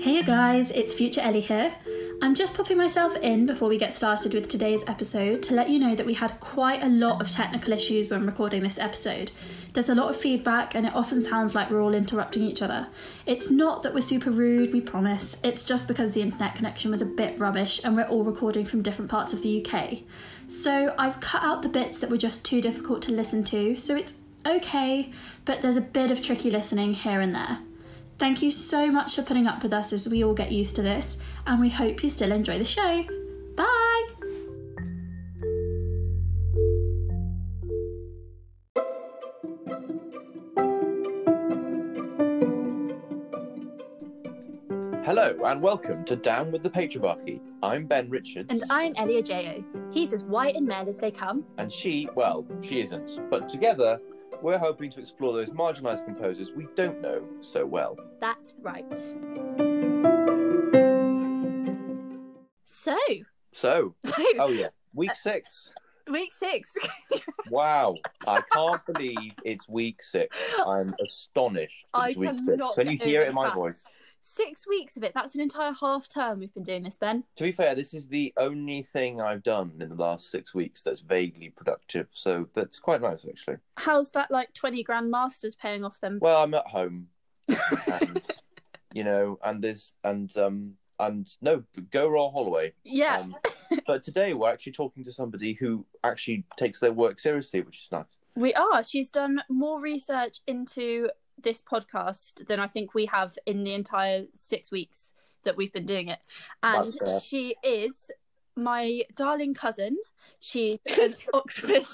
Hey guys, it's Future Ellie here. I'm just popping myself in before we get started with today's episode to let you know that we had quite a lot of technical issues when recording this episode. There's a lot of feedback and it often sounds like we're all interrupting each other. It's not that we're super rude, we promise, it's just because the internet connection was a bit rubbish and we're all recording from different parts of the UK. So I've cut out the bits that were just too difficult to listen to, so it's okay, but there's a bit of tricky listening here and there. Thank you so much for putting up with us as we all get used to this, and we hope you still enjoy the show. Bye! Hello and welcome to Down with the Patriarchy. I'm Ben Richards. And I'm Elia Jayo. He's as white and male as they come. And she, well, she isn't. But together, we're hoping to explore those marginalised composers we don't know so well. That's right. So, So, oh yeah, week six. Uh, week six. Wow, I can't believe it's week six. I'm astonished. I week six. Can you hear it in my voice? Six weeks of it. That's an entire half term we've been doing this, Ben. To be fair, this is the only thing I've done in the last six weeks that's vaguely productive. So that's quite nice, actually. How's that like 20 grand masters paying off them? Well, I'm at home, and you know, and there's and um and no, go Royal Holloway. yeah. Um, but today we're actually talking to somebody who actually takes their work seriously, which is nice. We are. She's done more research into this podcast than I think we have in the entire six weeks that we've been doing it. And she is my darling cousin. She's an Oxford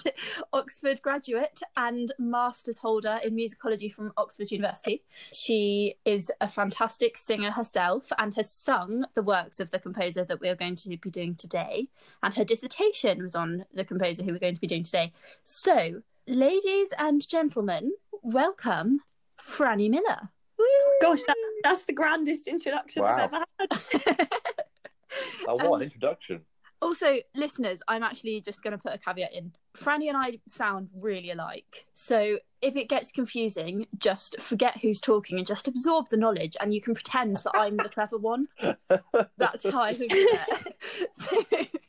Oxford graduate and master's holder in musicology from Oxford University. She is a fantastic singer herself and has sung the works of the composer that we are going to be doing today. And her dissertation was on the composer who we're going to be doing today. So, ladies and gentlemen, welcome Frannie Millar. Gosh, that, that's the grandest introduction Wow. I've ever had. Oh, what Um, an introduction! Also, listeners, I'm actually just going to put a caveat in. Frannie and I sound really alike. So if it gets confusing, just forget who's talking and just absorb the knowledge, and you can pretend that I'm the clever one. That's how I look at it.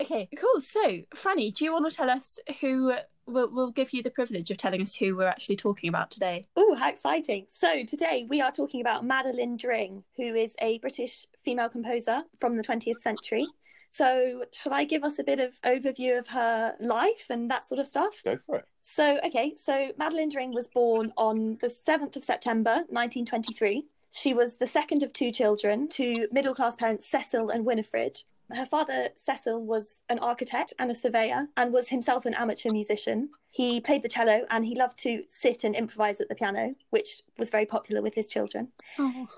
okay, cool. So, Frannie, do you want to tell us who will will give you the privilege of telling us who we're actually talking about today? Oh, how exciting. So, today we are talking about Madeleine Dring, who is a British female composer from the 20th century. So, shall I give us a bit of overview of her life and that sort of stuff? Go for it. So, okay, so Madeleine Dring was born on the 7th of September 1923. She was the second of two children to middle class parents Cecil and Winifred. Her father, Cecil, was an architect and a surveyor and was himself an amateur musician. He played the cello and he loved to sit and improvise at the piano, which was very popular with his children. Oh,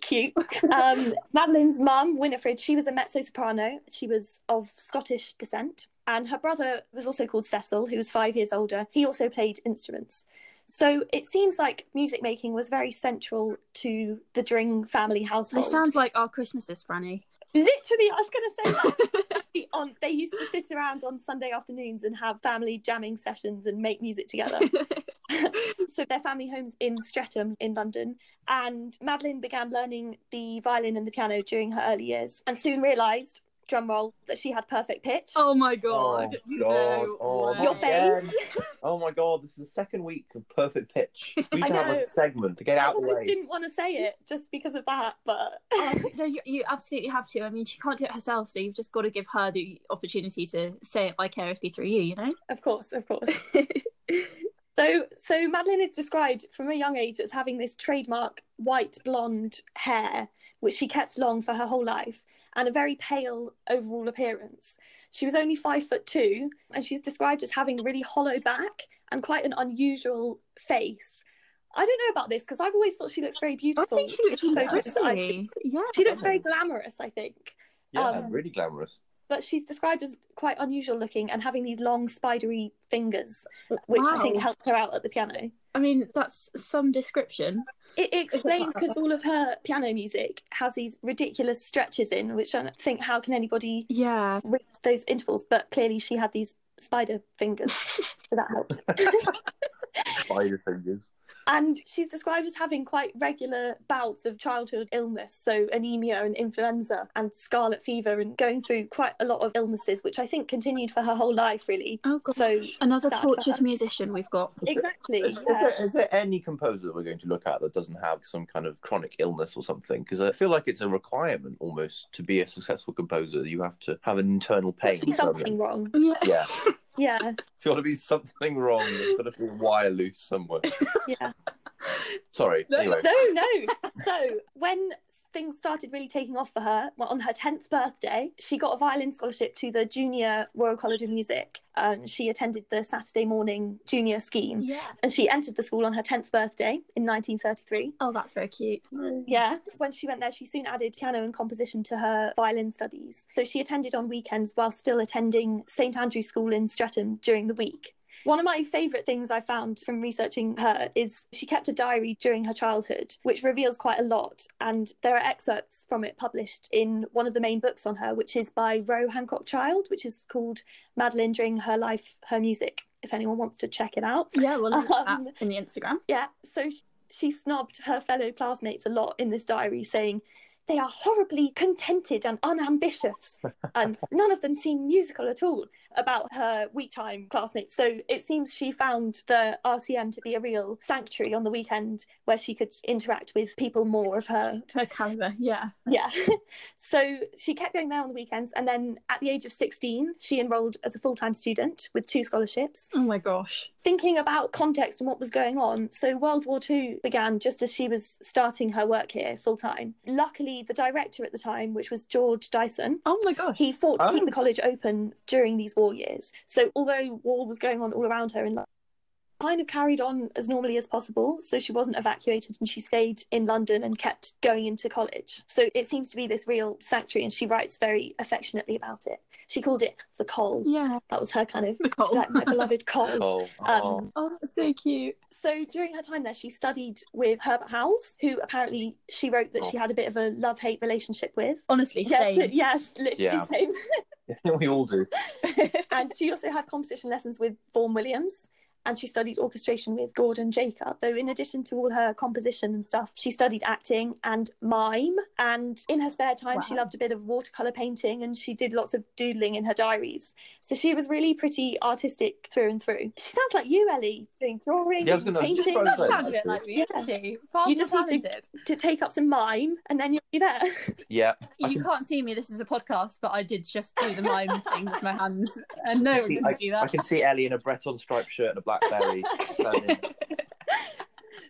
Cute. Um, Madeleine's mum, Winifred, she was a mezzo soprano. She was of Scottish descent. And her brother was also called Cecil, who was five years older. He also played instruments. So it seems like music making was very central to the Dring family household. this sounds like our Christmases, Frannie. Literally, I was going to say that. on, they used to sit around on Sunday afternoons and have family jamming sessions and make music together. so their family home's in Streatham in London, and Madeleine began learning the violin and the piano during her early years, and soon realised, drum roll, that she had perfect pitch. oh my Oh, god! God. No Oh. Your face. Oh my god, this is the second week of perfect pitch. We I should have know. a segment to get I out of the almost way. didn't want to say it just because of that, but Oh, no, you, you absolutely have to. I mean, she can't do it herself, so you've just got to give her the opportunity to say it vicariously through you. You know. of course, of course. So, so Madeleine is described from a young age as having this trademark white blonde hair, which she kept long for her whole life, and a very pale overall appearance. She was only five foot two, and she's described as having a really hollow back and quite an unusual face. I don't know about this because I've always thought she looks very beautiful. I think she looks in really photos that I've seen. pretty. Yeah. She looks very glamorous, I think. Yeah, um, really glamorous. But she's described as quite unusual looking and having these long spidery fingers, which I think helped her out at the piano. I mean, that's some description. It, it explains because all of her piano music has these ridiculous stretches in, which I think how can anybody Yeah. reach those intervals? But clearly, she had these spider fingers, so that helped. Spider fingers. And she's described as having quite regular bouts of childhood illness, so anemia and influenza and scarlet fever, and going through quite a lot of illnesses, which I think continued for her whole life, really. Oh god. So Another sad for tortured musician we've got. exactly. Is, is there, is there any composer that we're going to look at that doesn't have some kind of chronic illness or something? Because I feel like it's a requirement almost to be a successful composer. You have to have an internal pain. to be from something wrong. Yeah. Yeah, Yeah, there's got to be something wrong. There's got to be a wire loose somewhere. yeah. Sorry. Anyway, No, no. So when things started really taking off for her, well, on her 10th birthday, she got a violin scholarship to the Junior Royal College of Music. Um, she attended the Saturday morning junior scheme. Yeah. And she entered the school on her 10th birthday in 1933. Oh, that's very cute. Yeah. When she went there, she soon added piano and composition to her violin studies. So she attended on weekends while still attending St Andrew's School in Streatham during the week. One of my favourite things I found from researching her is she kept a diary during her childhood, which reveals quite a lot. And there are excerpts from it published in one of the main books on her, which is by Ro Hancock Child, which is called Madeleine Dring Her Life, Her Music, if anyone wants to check it out. Yeah, we'll Um, in the Instagram. Yeah, so sh- she snubbed her fellow classmates a lot in this diary, saying, they are horribly contented and unambitious, and none of them seem musical at all about her week time classmates. So it seems she found the RCM to be a real sanctuary on the weekend where she could interact with people more of her Her caliber, yeah. yeah. so she kept going there on the weekends. And then at the age of 16, she enrolled as a full time student with two scholarships. Oh my gosh. Thinking about context and what was going on, so World War II began just as she was starting her work here full time. Luckily, the director at the time, which was George Dyson, Oh my gosh. he fought to keep Oh. the college open during these war years. So although war was going on all around her in London, kind of carried on as normally as possible. So she wasn't evacuated and she stayed in London and kept going into college. So it seems to be this real sanctuary and she writes very affectionately about it. She called it the Cole. yeah. That was her kind of The Cole. like my beloved Cole. Oh, Um, oh. Oh, that's so cute. So during her time there, she studied with Herbert Howells, who apparently she wrote that she had a bit of a love-hate relationship with. Honestly, Yeah, same. so- yes, literally Yeah. same. we all do. and she also had composition lessons with Vaughan Williams. And she studied orchestration with Gordon Jacob. So, in addition to all her composition and stuff, she studied acting and mime. And in her spare time, she loved a bit of watercolor painting and she did lots of doodling in her diaries. So, she was really pretty artistic through and through. She sounds like you, Ellie, doing drawing, Yeah, and gonna- painting. about to say, Sounds a bit like me, actually. Far You more just need to- to take up some mime, and then you'll be there. Yeah. You can- can't see me. This is a podcast, but I did just do the mime thing with my hands, and no one can I, see I can see Ellie in a Breton striped shirt and a blackberry.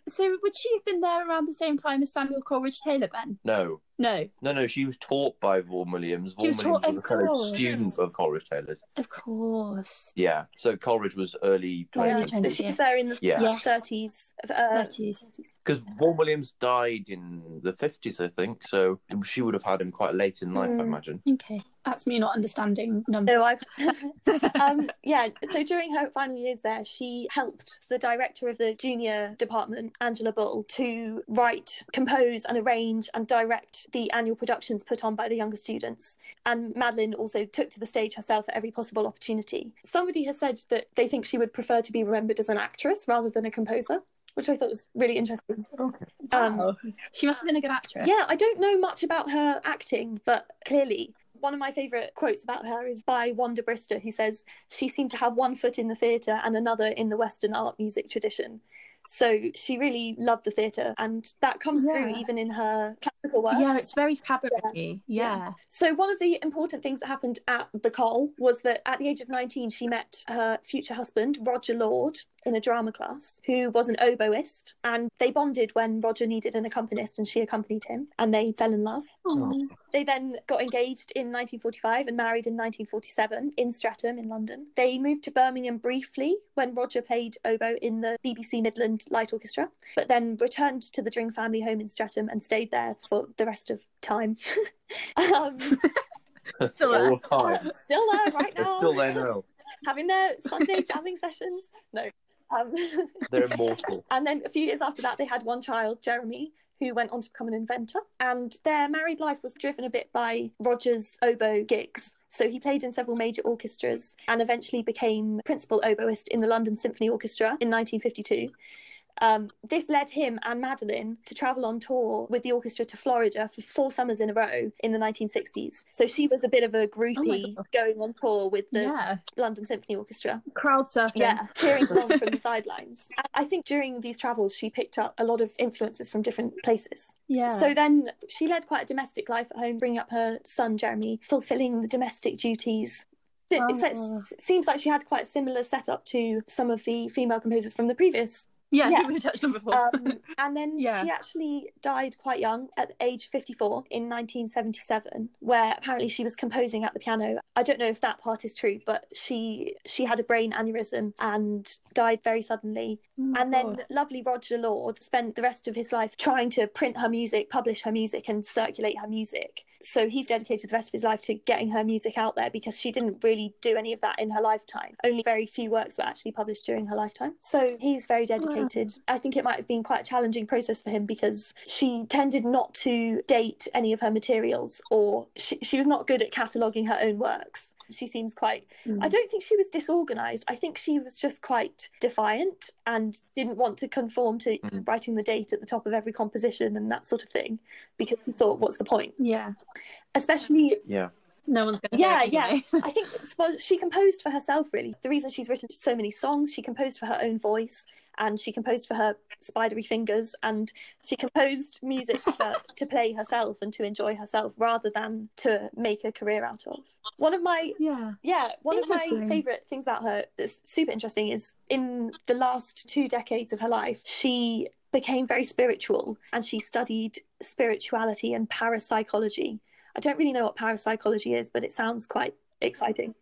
So, would she have been there around the same time as Samuel Coleridge Taylor? Ben? no, No, no, no. She was taught by Vaughan Williams. She Vaughan was Williams taught- was a of fellow course. student of Coleridge Taylor's. of course. Yeah. So Coleridge was early Early 20th 20th. She was there in the Yeah. Yes. 30s. Uh, Thirties. because Vaughan Williams died in the 50s, I think. So she would have had him quite late in life, I Mm. imagine. Okay, that's me not understanding numbers. No, I. um, yeah. So during her final years there, she helped the director of the junior department, Angela Bull, to write, compose, and arrange and direct the annual productions put on by the younger students. And Madeleine also took to the stage herself at every possible opportunity. Somebody has said that they think she would prefer to be remembered as an actress rather than a composer. Which I thought was really interesting. Okay. Um, Wow. she must have been a good actress. yeah, I don't know much about her acting, but clearly. One of my favourite quotes about her is by Wanda Brister, who says, She seemed to have one foot in the theatre and another in the Western art music tradition. So she really loved the theatre, and that comes through even in her classical work. yeah, it's very cabaret. Yeah. So one of the important things that happened at the Cole was that at the age of 19 she met her future husband Roger Lord in a drama class who was an oboist and they bonded when Roger needed an accompanist and she accompanied him and they fell in love. Oh. They then got engaged in 1945 and married in 1947 in Streatham in London. They moved to Birmingham briefly when Roger played oboe in the BBC Midland Light Orchestra, but then returned to the Dring family home in Streatham and stayed there for the rest of time. um, Still All there. of time. still there right now, still there now. having their Sunday jamming sessions. No. Um, They're immortal. and then a few years after that, they had one child, Jeremy, who went on to become an inventor. And their married life was driven a bit by Roger's oboe gigs. So he played in several major orchestras and eventually became principal oboist in the London Symphony Orchestra in 1952. Um, this led him and Madeleine to travel on tour with the orchestra to Florida for four summers in a row in the 1960s. So she was a bit of a groupie God. going on tour with the yeah. London Symphony Orchestra. Crowd surfing. Yeah, cheering along from the sidelines. I think during these travels, she picked up a lot of influences from different places. Yeah. So then she led quite a domestic life at home, bringing up her son Jeremy, fulfilling the domestic duties. It, Oh. it seems like she had quite a similar setup to some of the female composers from the previous yeah, yeah. we touched on before. um, and then Yeah. she actually died quite young at age 54 in 1977 where apparently she was composing at the piano i don't know if that part is true but she she had a brain aneurysm and died very suddenly Oh and then God. lovely roger lord spent the rest of his life trying to print her music publish her music and circulate her music so he's dedicated the rest of his life to getting her music out there because she didn't really do any of that in her lifetime. Only very few works were actually published during her lifetime. So he's very dedicated. I think it might have been quite a challenging process for him because she tended not to date any of her materials or she, she was not good at cataloguing her own works she seems quite Mm. I don't think she was disorganized. I think she was just quite defiant and didn't want to conform to Mm. writing the date at the top of every composition and that sort of thing because she thought, what's the point? yeah. Especially, Yeah. No one's going to yeah, yeah. I think she composed for herself, really. The reason she's written so many songs, she composed for her own voice and she composed for her spidery fingers and she composed music for, to play herself and to enjoy herself rather than to make a career out of. One of my yeah. yeah, one of my favorite things about her that's super interesting is in the last two decades of her life, she became very spiritual and she studied spirituality and parapsychology. I don't really know what parapsychology is, but it sounds quite exciting.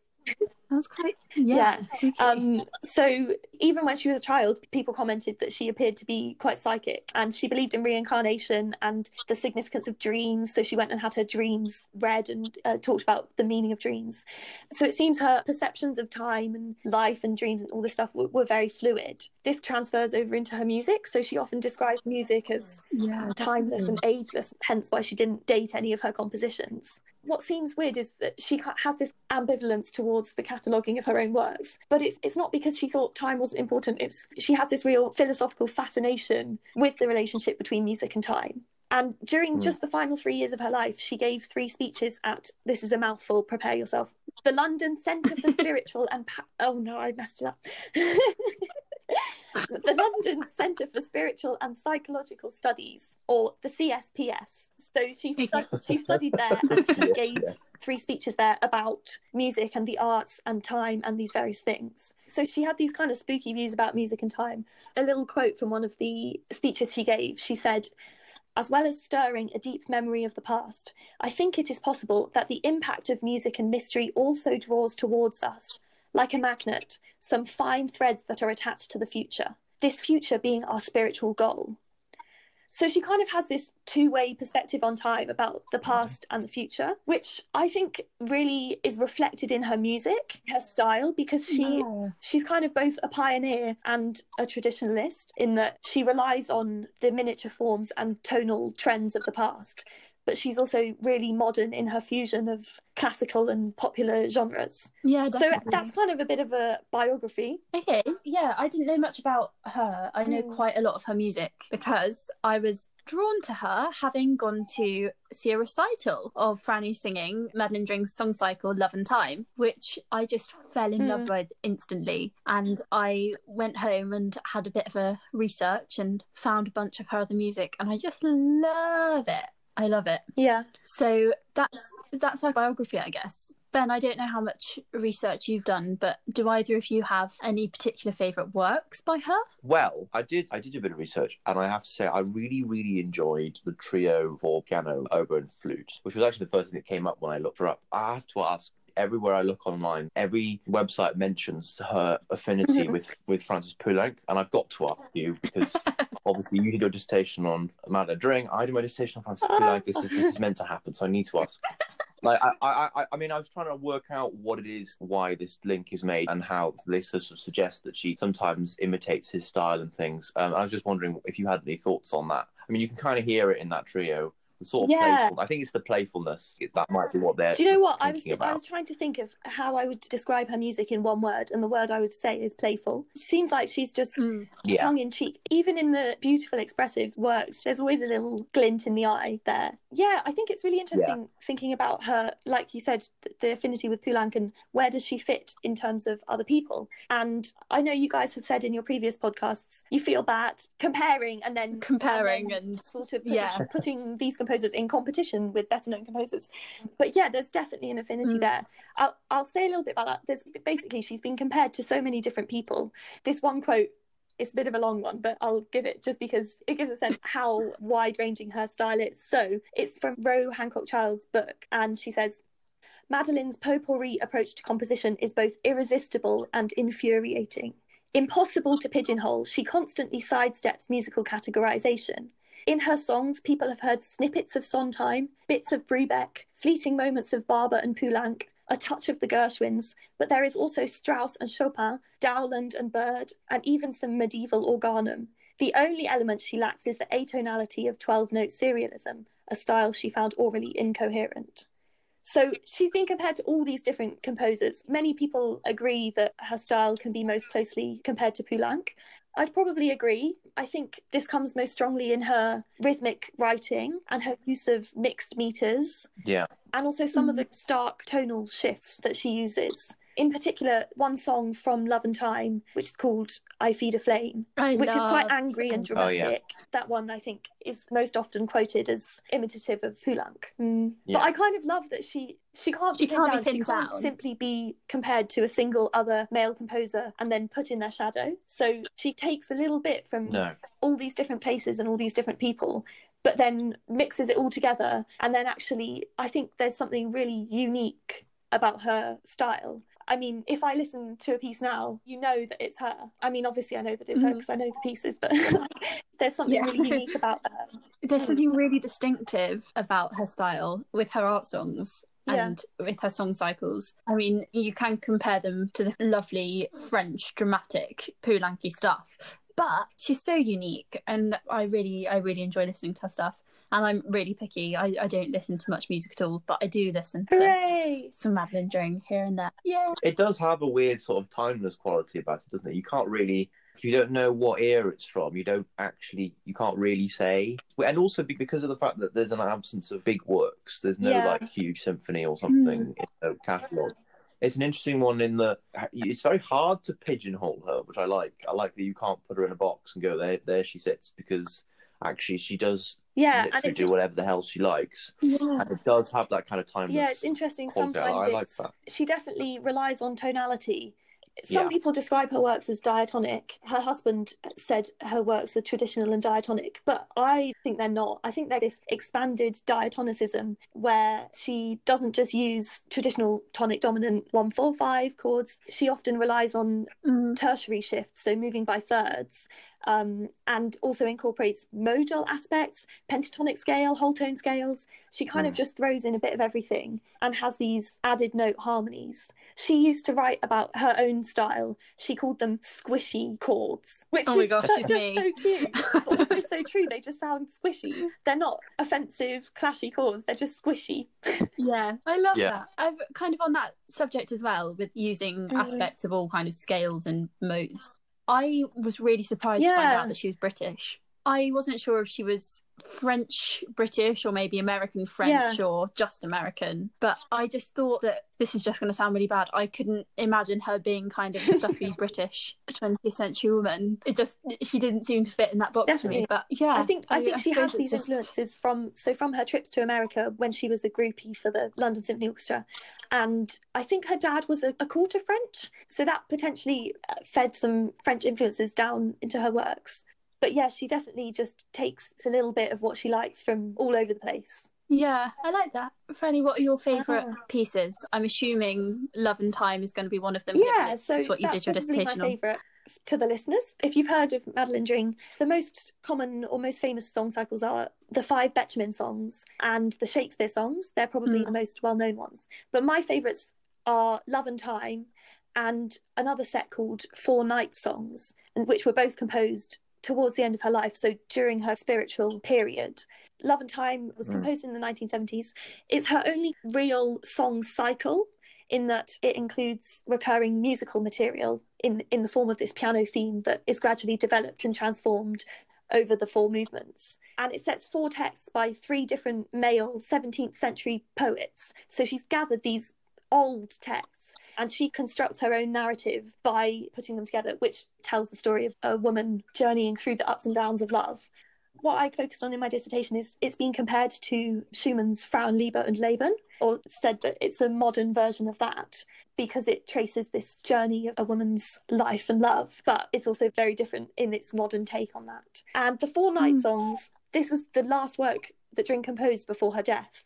Sounds quite. Yeah. Yeah. Um, so even when she was a child, people commented that she appeared to be quite psychic, and she believed in reincarnation and the significance of dreams. So she went and had her dreams read and uh, talked about the meaning of dreams. So it seems her perceptions of time and life and dreams and all this stuff were, were very fluid. This transfers over into her music. So she often describes music as yeah. timeless and ageless, hence why she didn't date any of her compositions. What seems weird is that she has this ambivalence towards the cataloguing of her own works, but it's it's not because she thought time wasn't important. It's she has this real philosophical fascination with the relationship between music and time. And during Mm. just the final three years of her life, she gave three speeches at this is a mouthful. Prepare yourself. The London Centre for Spiritual and pa- oh no, I messed it up. the London Centre for Spiritual and Psychological Studies, or the CSPS. So she she studied there and she gave three speeches there about music and the arts and time and these various things. So she had these kind of spooky views about music and time. A little quote from one of the speeches she gave. She said. As well as stirring a deep memory of the past, I think it is possible that the impact of music and mystery also draws towards us, like a magnet, some fine threads that are attached to the future, this future being our spiritual goal. So she kind of has this two way perspective on time about the past and the future, which I think really is reflected in her music, her style, because she Yeah. she's kind of both a pioneer and a traditionalist in that she relies on the miniature forms and tonal trends of the past but she's also really modern in her fusion of classical and popular genres Yeah. so that's kind of a bit of a biography Okay, yeah, I didn't know much about her. I know Mm. quite a lot of her music because I was drawn to her having gone to see a recital of Frannie singing Madeleine Dring's song cycle Love and Time, which I just fell in love with instantly. And I went home and had a bit of a research and found a bunch of her other music, and I just love it. I love it. yeah So that's that's her biography, I guess. Ben, I don't know how much research you've done, but do either of you have any particular favourite works by her? Well, I did. I did a bit of research, and I have to say, I really, really enjoyed the trio for piano, oboe, and flute, which was actually the first thing that came up when I looked her up. I have to ask. Everywhere I look online, every website mentions her affinity with with Francis Poulenc, and I've got to ask you because obviously you did your dissertation on Amanda Dring, I did my dissertation on Francis Poulenc. This is this is meant to happen, so I need to ask. Like I, I, I, I mean, I was trying to work out what it is, why this link is made, and how they sort of suggest that she sometimes imitates his style and things. Um, I was just wondering if you had any thoughts on that. I mean, you can kind of hear it in that trio, The sort of Yeah. playful. I think it's the playfulness that might be what they're. Do you know what I was? thinking about. I was trying to think of how I would describe her music in one word, and the word I would say is playful. She seems like she's just Mm. Yeah. tongue in cheek. Even in the beautiful, expressive works, there's always a little glint in the eye there. Yeah, I think it's really interesting thinking about her, like you said, the affinity with Poulenc and where does she fit in terms of other people. And I know you guys have said in your previous podcasts, you feel bad comparing and then Comparing and then and- sort of putting, yeah. putting these composers in competition with better known composers. But yeah, there's definitely an affinity Mm. there. I'll, I'll say a little bit about that. There's basically she's been compared to so many different people. This one quote it's a bit of a long one, but I'll give it just because it gives a sense how wide ranging her style is. So it's from Ro Hancock Child's book, and she says, Madeline's potpourri approach to composition is both irresistible and infuriating. Impossible to pigeonhole, she constantly sidesteps musical categorization. In her songs, people have heard snippets of Sondheim, bits of Brubeck, fleeting moments of Barber and Poulenc, a touch of the Gershwins, but there is also Strauss and Chopin, Dowland and Byrd, and even some medieval organum. The only element she lacks is the atonality of 12 note serialism, a style she found aurally incoherent. So she's been compared to all these different composers. Many people agree that her style can be most closely compared to Poulenc. I'd probably agree. I think this comes most strongly in her rhythmic writing and her use of mixed meters Yeah. and also some of hmm. the stark tonal shifts that she uses. In particular, one song from Love and Time, which is called I Feed a Flame, I which is quite angry and Oh, dramatic. yeah. That one, I think, is most often quoted as imitative of Poulenc. Mm. Yeah. But I kind of love that she she can't be She pinned can't be down. she can't down. simply be compared to a single other male composer and then put in their shadow. So she takes a little bit from No. all these different places and all these different people but then mixes it all together and then actually i think there's something really unique about her style i mean if i listen to a piece now you know that it's her i mean obviously i know that it's her Mhm. because i know the pieces but there's something Yeah. really unique about her There's something really distinctive about her style with her art songs Yeah. and with her song cycles. I mean, you can compare them to the lovely French dramatic Poulenc stuff, but she's so unique, and I really, I really enjoy listening to her stuff. And I'm really picky. I, I don't listen to much music at all, but I do listen to hooray some Madeleine Dring here and there. Yeah, It does have a weird sort of timeless quality about it, doesn't it? You can't really, you don't know what era it's from. You don't actually, you can't really say. And also because of the fact that there's an absence of big works, there's no Yeah. like huge symphony or something mm. in the catalogue. It's an interesting one in that it's very hard to pigeonhole her, which I like. I like that you can't put her in a box and go there, there she sits, because actually she does yeah and literally it's do whatever the hell she likes, yeah, and it does have that kind of timeless. yeah it's interesting quality. I- sometimes I like that. she definitely relies on tonality some Yeah. people describe her works as diatonic her husband said her works are traditional and diatonic but i think they're not i think they're this expanded diatonicism where she doesn't just use traditional tonic dominant 145 chords she often relies on Mm. tertiary shifts, so moving by thirds, um, and also incorporates modal aspects, pentatonic scale, whole tone scales. She kind of Hmm. just throws in a bit of everything and has these added note harmonies. She used to write about her own style. She called them squishy chords, which Oh my is gosh, so- she's just me. so cute, but also so true. They just sound squishy. They're not offensive, clashy chords. They're just squishy. Yeah, I love Yeah. that. I've kind of on that subject as well with using Mhm. aspects of all kind of scales and modes. I was really surprised to find out that she was British. I wasn't sure if she was French British or maybe American French or just American, but I just thought that this is just going to sound really bad. I couldn't imagine her being kind of a stuffy British 20th century woman. It just she didn't seem to fit in that box for me. But yeah, I think I, think she has these just- influences from so from her trips to America when she was a groupie for the London Symphony Orchestra, and I think her dad was a, a quarter French, so that potentially uh, fed some French influences down into her works. But yeah, she definitely just takes a little bit of what she likes from all over the place. Yeah, I like that. Frannie, what are your favourite Ah. pieces? I'm assuming Love and Time is going to be one of them. Yeah, it's so what you that's did your dissertation on. favourite to the listeners. If you've heard of Madeleine Dring, the most common or most famous song cycles are the five Betjeman songs and the Shakespeare songs. They're probably Mm. the most well-known ones. But my favourites are Love and Time and another set called Four Night Songs, and which were both composed towards the end of her life, so during her spiritual period. Love and Time was Mm. composed in the 1970s. It's her only real song cycle in that it includes recurring musical material in in the form of this piano theme that is gradually developed and transformed over the four movements. And it sets four texts by three different male 17th century poets. So she's gathered these old texts and she constructs her own narrative by putting them together, which tells the story of a woman journeying through the ups and downs of love. What I focused on in my dissertation is it's been compared to Schumann's Frauenliebe und Leben, or said that it's a modern version of that because it traces this journey of a woman's life and love, but it's also very different in its modern take on that. And the Four Night Mm. Songs, this was the last work that Dring composed before her death.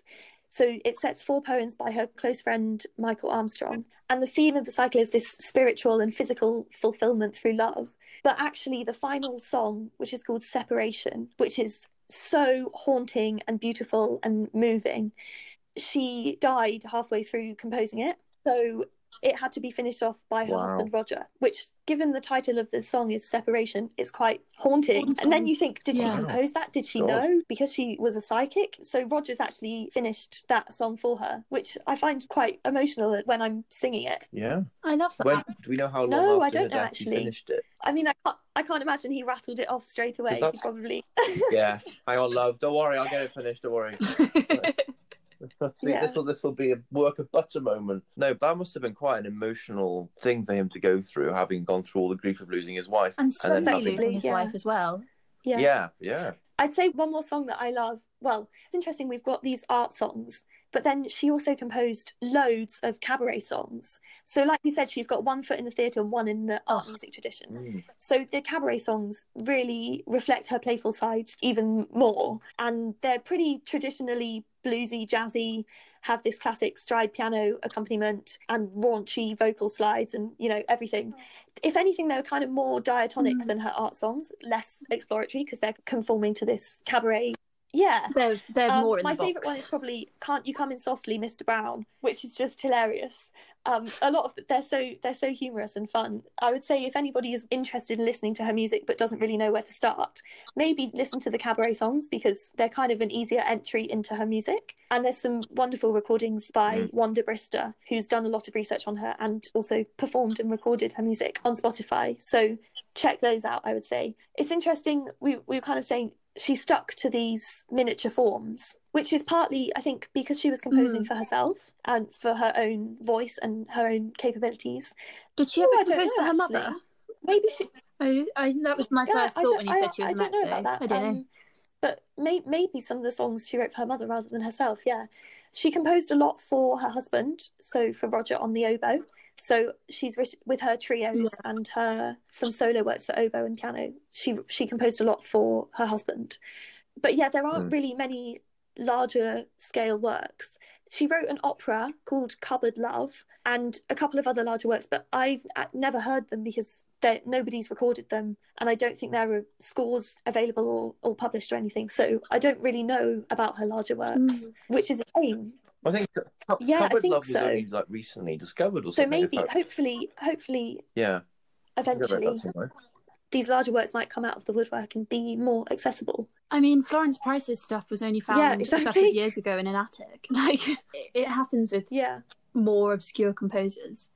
So it sets four poems by her close friend Michael Armstrong. And the theme of the cycle is this spiritual and physical fulfillment through love. But actually, the final song, which is called Separation, which is so haunting and beautiful and moving, she died halfway through composing it. So it had to be finished off by her Wow. husband Roger, which, given the title of the song is Separation, it's quite haunting. Haunting. And then you think, did she compose that? Did she God. know? Because she was a psychic. So Roger's actually finished that song for her, which I find quite emotional when I'm singing it. Yeah. I love that. When do we know how long No, I don't her know, death actually. he finished it? I mean, I can't, I can't imagine he rattled it off straight away. He probably. Yeah. Hang on, love. Don't worry, I'll get it finished. Don't worry. I think Yeah. this will this will be a work of butter moment. No, that must have been quite an emotional thing for him to go through, having gone through all the grief of losing his wife. and And then suddenly losing his Yeah. wife as well. yeah. Yeah, yeah. I'd say one more song that I love. Well, it's interesting. We've got these art songs, but then she also composed loads of cabaret songs. So, like you said, she's got one foot in the theatre and one in the art Oh. music tradition. Mm. So the cabaret songs really reflect her playful side even more, and they're pretty traditionally bluesy, jazzy. Have this classic stride piano accompaniment and raunchy vocal slides, and you know everything. If anything, they're kind of more diatonic Mm. than her art songs, less exploratory because they're conforming to this cabaret. Yeah, They're they're um, more in my favourite one is probably "Can't You Come In Softly, Mr. Brown," which is just hilarious. Um, a lot of they're so they're so humorous and fun. I would say if anybody is interested in listening to her music but doesn't really know where to start, maybe listen to the cabaret songs because they're kind of an easier entry into her music. And there's some wonderful recordings by Mm. Wanda Brister, who's done a lot of research on her and also performed and recorded her music on Spotify. So check those out. I would say it's interesting. We we were kind of saying she stuck to these miniature forms, which is partly, I think, because she was composing Mm. for herself and for her own voice and her own capabilities. Did she Oh, ever don't compose know, for her actually. mother? Maybe she. I, I that was my Yeah, first thought when you I, said she was I a don't know about that. I don't know. Um, But may, maybe some of the songs she wrote for her mother rather than herself. Yeah, she composed a lot for her husband, so for Roger on the oboe. So she's written with her trios and her some solo works for oboe and piano. She she composed a lot for her husband. But yeah, there aren't Mm. really many larger scale works. She wrote an opera called Cupboard Love and a couple of other larger works, but I've uh, never heard them because nobody's recorded them, and I don't think there are scores available or, or published or anything. So I don't really know about her larger works, which is a shame. I think Cu- Yeah, I think Love so. was only like recently discovered or So something. in maybe, hopefully, hopefully, yeah. I read that eventually, these larger works might come out of the woodwork and be more accessible. I mean, Florence Price's stuff was only found Yeah, a couple of years ago in an attic. Like it, it happens with Yeah. more obscure composers.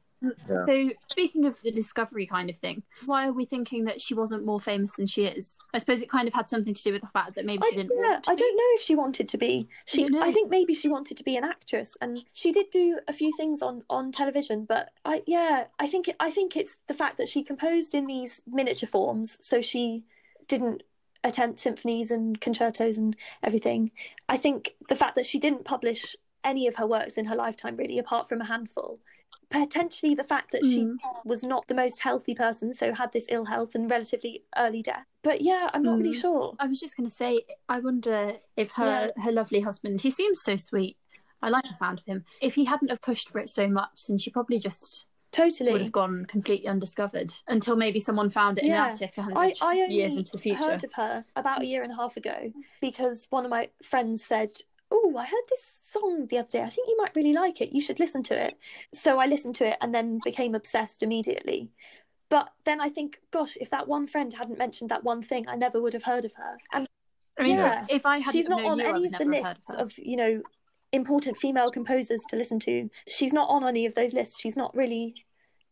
Yeah. So, speaking of the discovery kind of thing, why are we thinking that she wasn't more famous than she is? I suppose it kind of had something to do with the fact that maybe I, she didn't yeah, I be. don't know if she wanted to be. She, know. I think maybe she wanted to be an actress, and she did do a few things on on television. But I, yeah, I think it, I think it's the fact that she composed in these miniature forms, so she didn't attempt symphonies and concertos and everything. I think the fact that she didn't publish any of her works in her lifetime, really, apart from a handful. Potentially, the fact that she Mm. was not the most healthy person, so had this ill health and relatively early death. But yeah, I'm not really Mm. sure. I was just going to say, I wonder if her her lovely husband, he seems so sweet. I like the sound of him. If he hadn't have pushed for it so much, then she probably just Totally. would have gone completely undiscovered until maybe someone found it in Yeah. an attic hundred I, I only years into the future. heard of her about a year and a half ago because one of my friends said, Oh, I heard this song the other day. I think you might really like it. You should listen to it. So I listened to it and then became obsessed immediately. But then I think, gosh, if that one friend hadn't mentioned that one thing, I never would have heard of her. And I mean, Yeah. if I had she's not on you, any of the never have heard lists of, of you know important female composers to listen to. She's not on any of those lists. She's not really.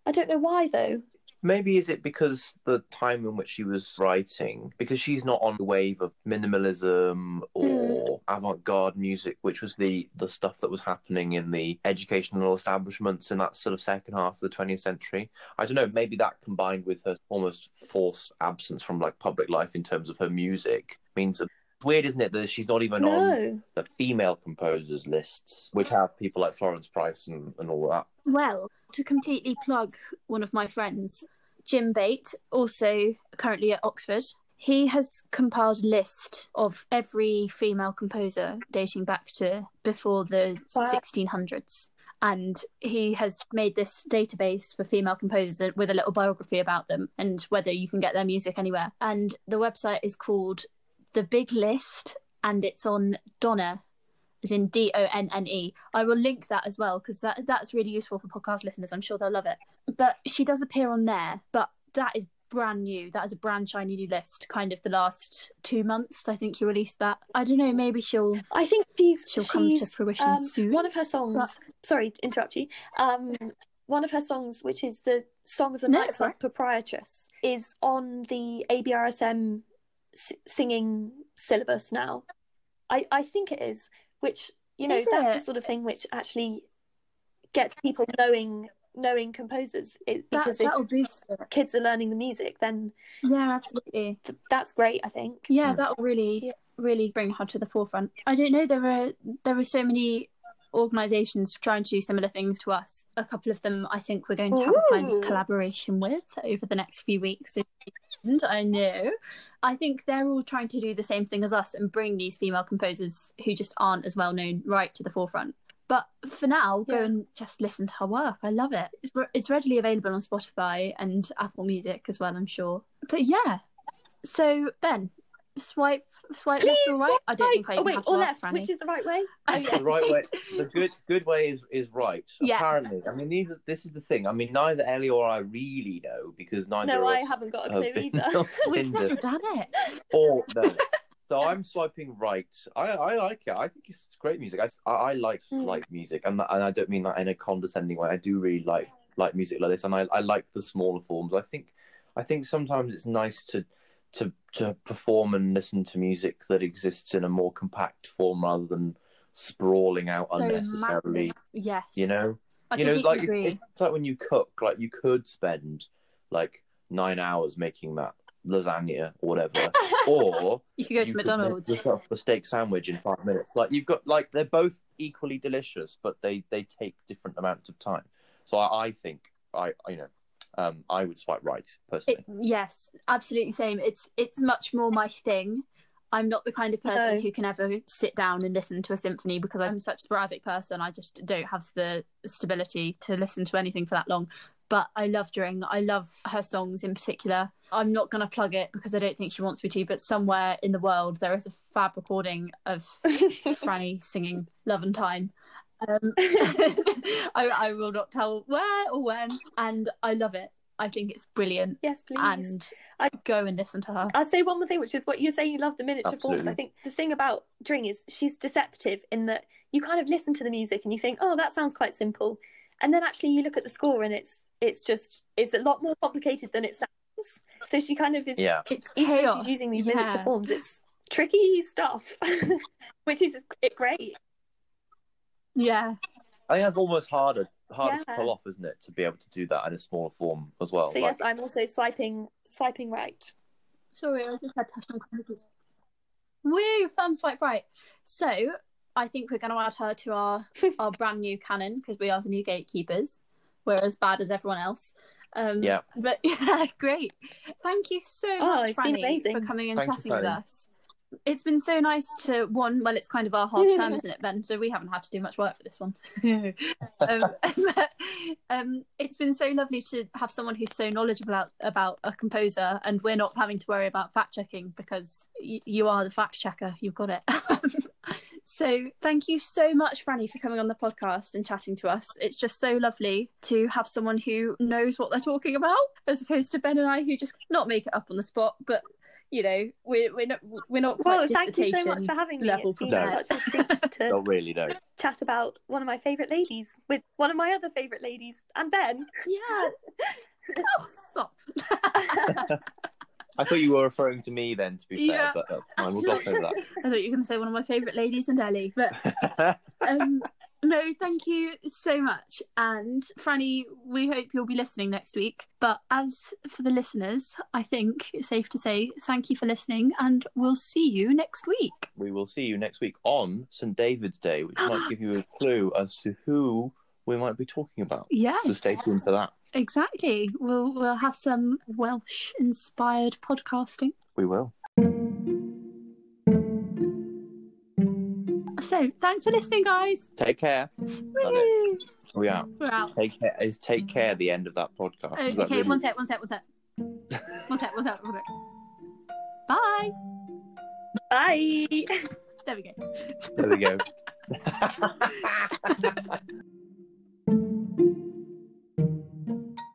I don't know why though. Maybe is it because the time in which she was writing, because she's not on the wave of minimalism or hmm. avant-garde music, which was the the stuff that was happening in the educational establishments in that sort of second half of the 20th century. I don't know. Maybe that combined with her almost forced absence from like public life in terms of her music means that. It's weird, isn't it, that she's not even on the female composers lists, which have people like Florence Price and, and all that. Well, to completely plug one of my friends, Jim Bate, also currently at Oxford, he has compiled a list of every female composer dating back to before the Wow. 1600s. And he has made this database for female composers with a little biography about them and whether you can get their music anywhere. And the website is called The Big List, and it's on Donne, as in D O N N E. I will link that as well because that that's really useful for podcast listeners. I'm sure they'll love it. But she does appear on there, but that is brand new. That is a brand shiny new list. Kind of the last two months, I think you released that. I don't know. Maybe she'll I think she's she'll come to fruition um, soon. One of her songs. Sorry to interrupt you. Um, one of her songs, which is the Song of the No, Nightclub right. Proprietress, is on the ABRSM s- singing syllabus now. I, I think it is, which you know Is that's the sort of thing which actually gets people knowing knowing composers it, because if that'll boost it. kids are learning the music, then Yeah, absolutely. th- that's great. I think. Yeah, Mm. that'll really, really bring her to the forefront. I don't know. There are there are so many organisations trying to do similar things to us. A couple of them, I think, we're going to have a kind Ooh. of collaboration with over the next few weeks. And I know, I think they're all trying to do the same thing as us and bring these female composers who just aren't as well known right to the forefront. But for now, go Yeah. and just listen to her work. I love it. It's, re- it's readily available on Spotify and Apple Music as well, I'm sure. But yeah, so Ben, swipe, swipe left Please or right. I don't think I oh wait, have to or ask left, Frannie. which is the right way? Oh, the right way. The good good way is is right. Yeah. Apparently, I mean these are this is the thing. I mean neither Ellie or I really know because neither No, of I us haven't got a clue been either. We've Tinder never done it. or no. So I'm swiping right. I, I like it. I think it's great music. I, I, I like Mm. like music, and and I don't mean that in a condescending way. I do really like like music like this, and I, I like the smaller forms. I think I think sometimes it's nice to to to perform and listen to music that exists in a more compact form rather than sprawling out So unnecessarily. massive. Yes. You know, I you know, like it's, it's like when you cook, like you could spend like nine hours making that lasagna or whatever, or you could go to you could McDonald's. yourself a steak sandwich in five minutes. Like you've got like they're both equally delicious, but they they take different amounts of time. So I, I think I you know um, I would swipe right personally. It, yes, absolutely same. It's it's much more my thing. I'm not the kind of person No. who can ever sit down and listen to a symphony because I'm such a sporadic person. I just don't have the stability to listen to anything for that long. But I love Dring. I love her songs in particular. I'm not going to plug it because I don't think she wants me to, but somewhere in the world there is a fab recording of Frannie singing Love and Time. Um, I, I will not tell where or when. And I love it. I think it's brilliant. yes, please. And I- go and listen to her. I'll say one more thing, which is what you're saying. You love the miniature forms. Absolutely. I think the thing about Dring is she's deceptive in that you kind of listen to the music and you think, oh, that sounds quite simple, and then actually you look at the score and it's it's just it's a lot more complicated than it sounds. So she kind of is. Yeah, It's Even though chaos. she's using these Yeah. miniature forms, it's tricky stuff, which is great. Yeah. I think that's almost harder harder to pull off, isn't it, to be able to do that in a smaller form as well. So Like- yes, I'm also swiping swiping right. Sorry, I just had touch on computers. Woo! Thumb swipe right. So I think we're going to add her to our our brand new canon because we are the new gatekeepers. We're as bad as everyone else. Um, Yeah. But yeah, great. Thank you so Oh, much, Frannie, for coming and Thank you, chatting with us. It's been so nice to one. Well, it's kind of our half term, isn't it, Ben? So we haven't had to do much work for this one. um, but, um, it's been so lovely to have someone who's so knowledgeable about, about a composer, and we're not having to worry about fact checking because y- you are the fact checker. You've got it. so thank you so much, Frannie, for coming on the podcast and chatting to us. It's just so lovely to have someone who knows what they're talking about, as opposed to Ben and I, who just not make it up on the spot, but you know, we're we're not we're not quite Well, thank you so much for having me. level It's No. such a treat to Not really, no. chat about one of my favourite ladies with one of my other favourite ladies and Ben. Yeah. oh, stop. I thought you were referring to me then, to be fair, Yeah. but that's fine. We'll gloss over I thought you were going to say one of my favourite ladies and Ellie, but um, no, thank you so much. And Frannie, we hope you'll be listening next week. But as for the listeners, I think it's safe to say thank you for listening, and we'll see you next week. we will see you next week on St. David's Day, which might give you a clue as to who we might be talking about. Yes, So stay tuned for that. exactly. We'll we'll have some Welsh inspired podcasting. We will. So thanks for listening, guys. Take care. Woo! We out. We're out. Take care. Is take care the end of that podcast? Is that okay, really- one sec, one sec, one sec. One sec, one sec, one sec. Bye. Bye. There we go. There we go.